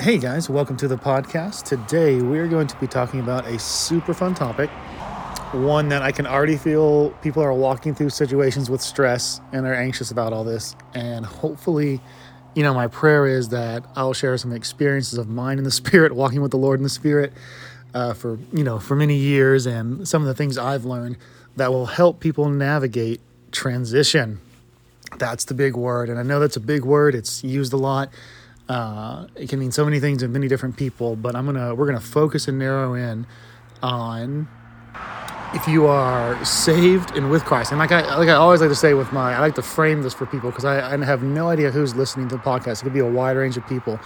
Hey guys, welcome to the podcast. Today we are going to be talking about a super fun topic. One that I can already feel people are walking through situations with stress and are anxious about all this. And hopefully, you know, my prayer is that I'll share some experiences of mine in the spirit, walking with the Lord in the spirit uh, for, you know, for many years and some of the things I've learned that will help people navigate transition. That's the big word. And I know that's a big word, it's used a lot uh, it can mean so many things to many different people, but I'm gonna we're gonna focus and narrow in on if you are saved and with Christ. And like I like I always like to say with my I like to frame this for people because I, I have no idea who's listening to the podcast. It could be a wide range of people.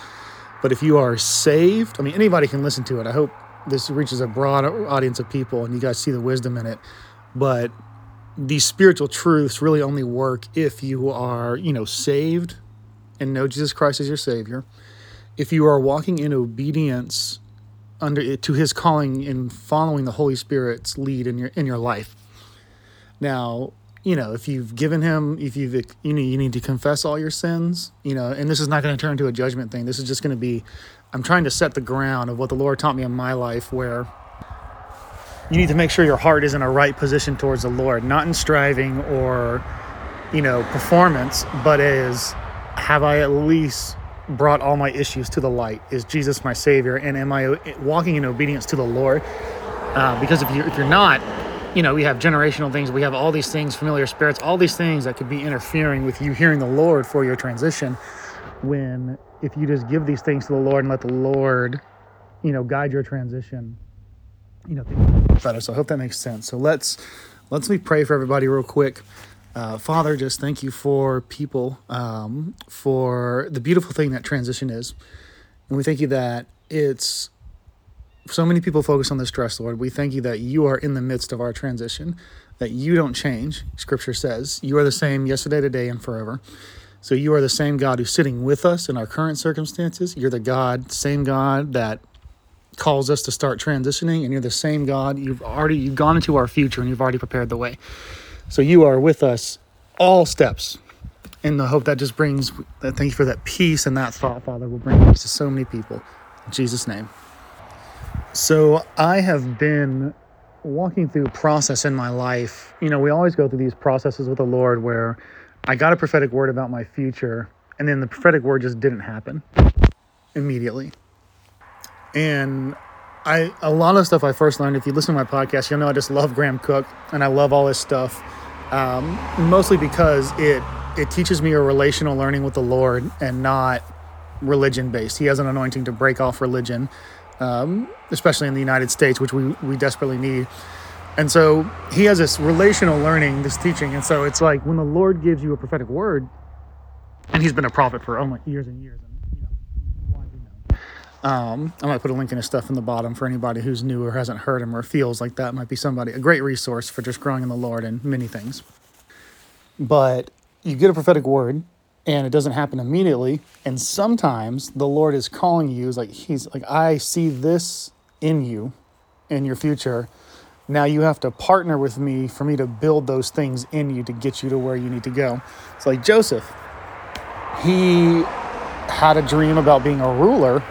But if you are saved, I mean anybody can listen to it. I hope this reaches a broad audience of people and you guys see the wisdom in it. But these spiritual truths really only work if you are, you know, saved and know Jesus Christ as your Savior, if you are walking in obedience under to His calling and following the Holy Spirit's lead in your in your life. Now, you know, if you've given Him, if you've you know, you need to confess all your sins. You know, and this is not going to turn into a judgment thing. This is just going to be, I'm trying to set the ground of what the Lord taught me in my life, where you need to make sure your heart is in a right position towards the Lord, not in striving or, you know, performance, but as have I at least brought all my issues to the light? Is Jesus my Savior? And am I walking in obedience to the Lord? Uh, because if, you, if you're not, you know, we have generational things, we have all these things, familiar spirits, all these things that could be interfering with you hearing the Lord for your transition. When if you just give these things to the Lord and let the Lord, you know, guide your transition, you know, better. So I hope that makes sense. So let's let's me pray for everybody real quick. Uh, Father, just thank you for people, um, for the beautiful thing that transition is. And we thank you that it's so many people focus on the stress, Lord. We thank you that you are in the midst of our transition, that you don't change. Scripture says you are the same yesterday, today, and forever. So you are the same God who's sitting with us in our current circumstances. You're the God, same God that calls us to start transitioning, and you're the same God. You've already you've gone into our future and you've already prepared the way. So you are with us all steps. And I hope that just brings, thank you for that peace and that thought, Father, will bring peace to so many people. In Jesus' name. So I have been walking through a process in my life. You know, we always go through these processes with the Lord where I got a prophetic word about my future, and then the prophetic word just didn't happen immediately. And I a lot of stuff I first learned. If you listen to my podcast, you'll know I just love Graham Cooke and I love all his stuff um, mostly because it it teaches me a relational learning with the Lord and not religion based. He has an anointing to break off religion, um, especially in the United States, which we we desperately need. And so he has this relational learning, this teaching, and so it's like when the Lord gives you a prophetic word, and he's been a prophet for oh my years and years. Um, I might put a link in his stuff in the bottom for anybody who's new or hasn't heard him or feels like that might be somebody a great resource for just growing in the Lord and many things. But you get a prophetic word and it doesn't happen immediately, and sometimes the Lord is calling you is like he's like I see this in you in your future. Now you have to partner with me for me to build those things in you to get you to where you need to go. It's like Joseph. He had a dream about being a ruler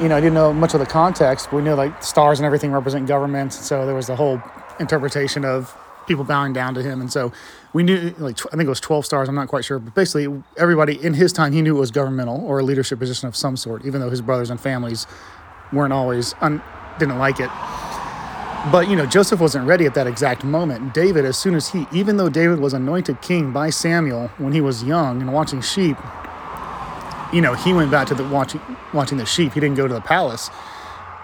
you know, I didn't know much of the context, but we knew like stars and everything represent governments. So there was the whole interpretation of people bowing down to him. And so we knew, like, I think it was 12 stars, I'm not quite sure. But basically, everybody in his time, he knew it was governmental or a leadership position of some sort, even though his brothers and families weren't always, un- didn't like it. But, you know, Joseph wasn't ready at that exact moment. David, as soon as he, even though David was anointed king by Samuel when he was young and watching sheep, you know, he went back to the watching watching the sheep. He didn't go to the palace.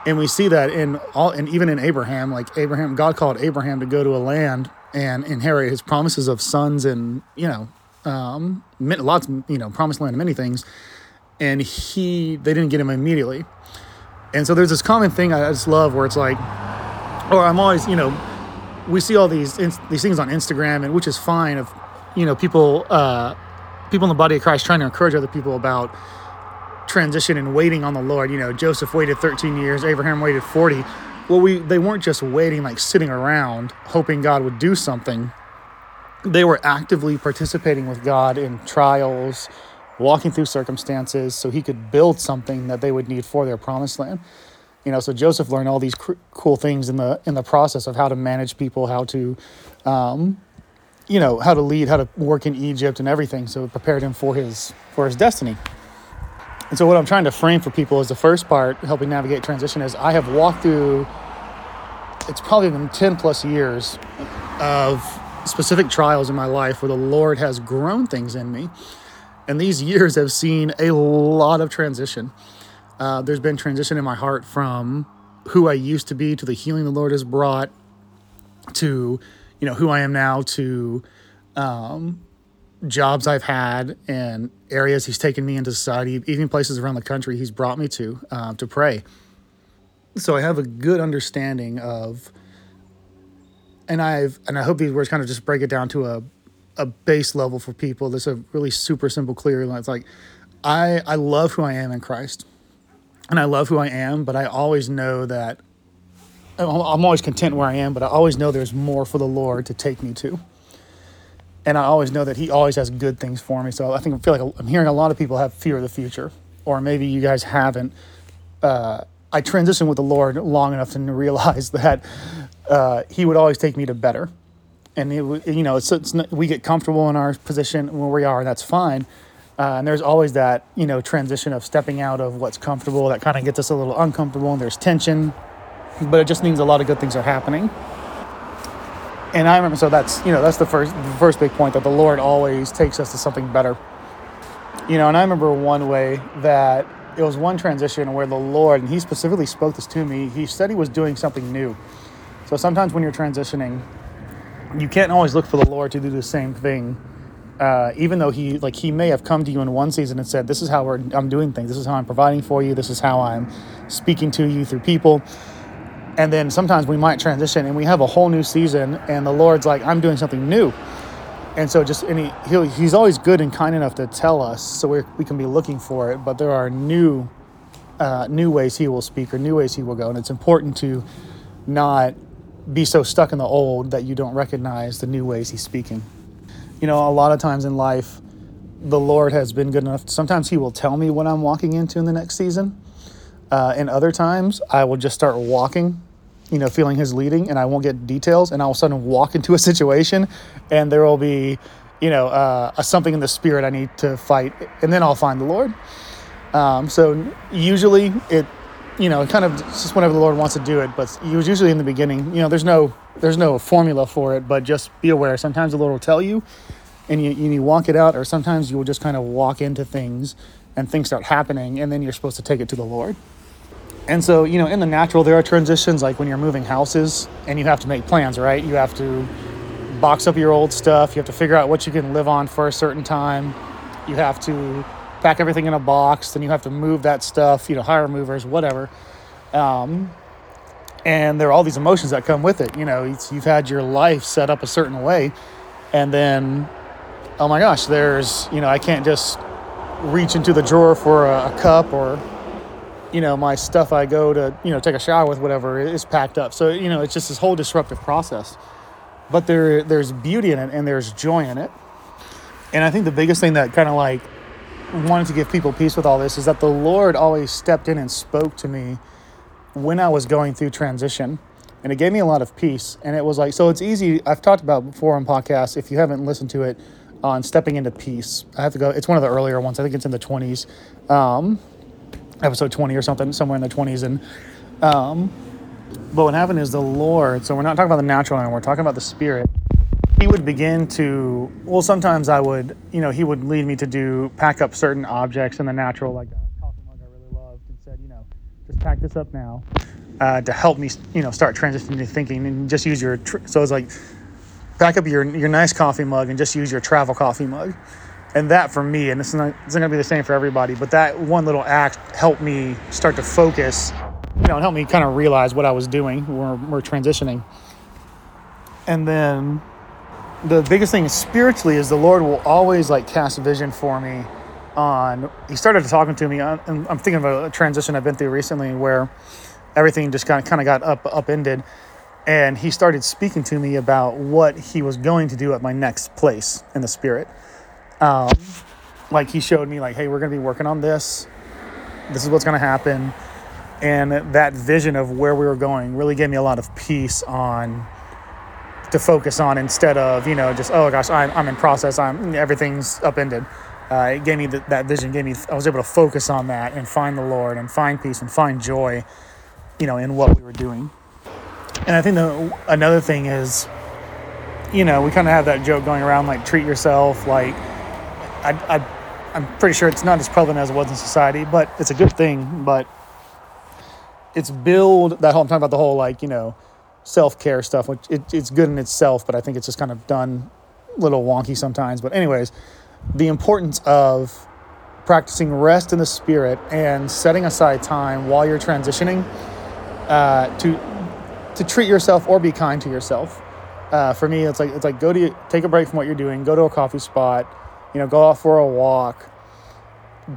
And we see that in all and even in Abraham, like Abraham, God called Abraham to go to a land and inherit his promises of sons and, you know, um, lots, you know, promised land and many things. And he, they didn't get him immediately. And so there's this common thing I just love where it's like, or I'm always, you know, we see all these these things on Instagram, and which is fine. Of you know, people uh, people in the body of Christ trying to encourage other people about transition and waiting on the Lord. You know, Joseph waited 13 years, Abraham waited 40. Well, we they weren't just waiting like sitting around hoping God would do something. They were actively participating with God in trials, walking through circumstances so he could build something that they would need for their promised land. You know, so Joseph learned all these cr- cool things in the in the process of how to manage people, how to, um, you know, how to lead, how to work in Egypt and everything. So it prepared him for his for his destiny. And so what I'm trying to frame for people is the first part, helping navigate transition, is I have walked through. It's probably been 10 plus years of specific trials in my life where the Lord has grown things in me. And these years have seen a lot of transition. Uh, there's been transition in my heart from who I used to be to the healing the Lord has brought to, you know, who I am now to um, jobs I've had and areas He's taken me into society, even places around the country He's brought me to uh, to pray. So I have a good understanding of and I've and I hope these words kind of just break it down to a a base level for people. This is a really super simple, clear line. It's like I I love who I am in Christ, and I love who I am, but I always know that I'm always content where I am, but I always know there's more for the Lord to take me to. And I always know that He always has good things for me. So I think I feel like I'm hearing a lot of people have fear of the future, or maybe you guys haven't. Uh, I transitioned with the Lord long enough to realize that uh, he would always take me to better. And it, you know, it's, it's not, we get comfortable in our position where we are, and that's fine. Uh, and there's always that you know transition of stepping out of what's comfortable that kind of gets us a little uncomfortable, and there's tension. But it just means a lot of good things are happening. And I remember, so that's you know that's the first the first big point that the Lord always takes us to something better. You know, and I remember one way that it was one transition where the Lord, and He specifically spoke this to me. He said He was doing something new so sometimes when you're transitioning, you can't always look for the Lord to do the same thing. Uh, even though he like he may have come to you in one season and said, "This is how I'm doing things. This is how I'm providing for you. This is how I'm speaking to you through people." And then sometimes we might transition and we have a whole new season, and the Lord's like, "I'm doing something new." And so just and he he'll, he's always good and kind enough to tell us, so we we can be looking for it. But there are new uh, new ways he will speak or new ways he will go, and it's important to not be so stuck in the old that you don't recognize the new ways he's speaking. You know, a lot of times in life, the Lord has been good enough. Sometimes He will tell me what I'm walking into in the next season. Uh, and other times, I will just start walking, you know, feeling His leading, and I won't get details. And all of a sudden, walk into a situation, and there will be, you know, uh, a something in the spirit I need to fight, and then I'll find the Lord. Um, so usually, it you know, kind of just whenever the Lord wants to do it. But he was usually in the beginning. You know, there's no there's no formula for it, but just be aware. Sometimes the Lord will tell you, and you you walk it out, or sometimes you will just kind of walk into things, and things start happening, and then you're supposed to take it to the Lord. And so, you know, in the natural, there are transitions like when you're moving houses and you have to make plans, right? You have to box up your old stuff. You have to figure out what you can live on for a certain time. You have to pack everything in a box. Then you have to move that stuff, you know, hire movers, whatever. Um, and there are all these emotions that come with it. You know, you've had your life set up a certain way, and then, oh my gosh, there's, you know, I can't just reach into the drawer for a, a cup or, you know, my stuff I go to, you know, take a shower with, whatever, is packed up. So, you know, it's just this whole disruptive process. But there, there's beauty in it and there's joy in it. And I think the biggest thing that kind of like wanted to give people peace with all this is that the Lord always stepped in and spoke to me when I was going through transition. And it gave me a lot of peace. And it was like, so it's easy. I've talked about before on podcasts. If you haven't listened to it, on stepping into peace. I have to go. It's one of the earlier ones. I think it's in the 20s, um, episode 20 or something, somewhere in the 20s. And, um, but what happened is the Lord, so we're not talking about the natural anymore, we're talking about the spirit he would begin to well sometimes i would you know he would lead me to do pack up certain objects in the natural like a coffee mug i really loved and said you know just pack this up now uh, to help me you know start transitioning to thinking and just use your tr- so it's like pack up your your nice coffee mug and just use your travel coffee mug and that for me and this is not it's not gonna be the same for everybody but that one little act helped me start to focus you know and help me kind of realize what i was doing when we're, we're transitioning. And then the biggest thing spiritually is the Lord will always like cast vision for me on he started talking to me and I'm thinking of a transition I've been through recently where everything just kind of kind of got up upended and he started speaking to me about what he was going to do at my next place in the spirit um, like he showed me like, hey, we're gonna be working on this. This is what's gonna happen. And that vision of where we were going really gave me a lot of peace on to focus on instead of, you know, just, oh gosh, I'm, I'm in process, I'm everything's upended. Uh, it gave me the, that vision, gave me, I was able to focus on that and find the Lord and find peace and find joy, you know, in what we were doing. And I think the, another thing is, you know, we kind of have that joke going around like treat yourself. Like, I, I, I'm pretty sure it's not as prevalent as it was in society, but it's a good thing. But it's build that whole, I'm talking about the whole like, you know, self care stuff, which it, it's good in itself, but I think it's just kind of done a little wonky sometimes. But, anyways, the importance of practicing rest in the spirit and setting aside time while you're transitioning uh, to to treat yourself or be kind to yourself. Uh, for me, it's like it's like go to take a break from what you're doing, go to a coffee spot, you know, go out for a walk,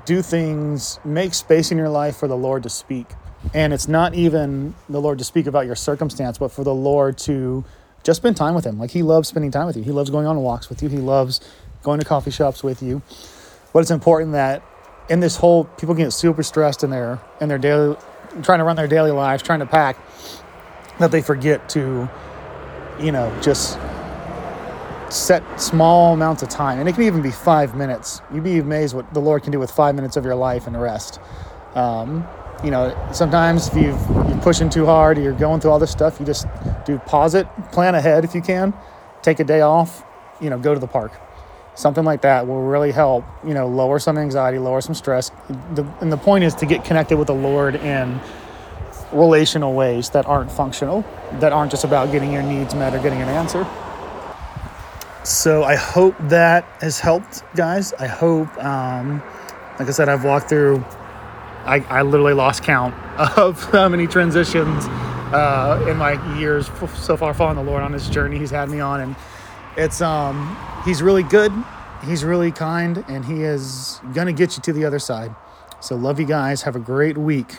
do things, make space in your life for the Lord to speak. And it's not even the Lord to speak about your circumstance, but for the Lord to just spend time with Him. Like He loves spending time with you. He loves going on walks with you. He loves going to coffee shops with you. But it's important that in this whole people get super stressed in their in their daily trying to run their daily lives, trying to pack, that they forget to, you know, just set small amounts of time. And it can even be five minutes. You'd be amazed what the Lord can do with five minutes of your life and rest. Um, you know, sometimes if you've, you're pushing too hard or you're going through all this stuff, you just do pause it, plan ahead if you can, take a day off, you know, go to the park. Something like that will really help, you know, lower some anxiety, lower some stress. The, and the point is to get connected with the Lord in relational ways that aren't functional, that aren't just about getting your needs met or getting an answer. So I hope that has helped, guys. I hope, um, like I said, I've walked through I, I literally lost count of how many transitions uh, in my years so far following the Lord on this journey He's had me on, and it's um He's really good, He's really kind, and He is gonna get you to the other side. So love you guys. Have a great week.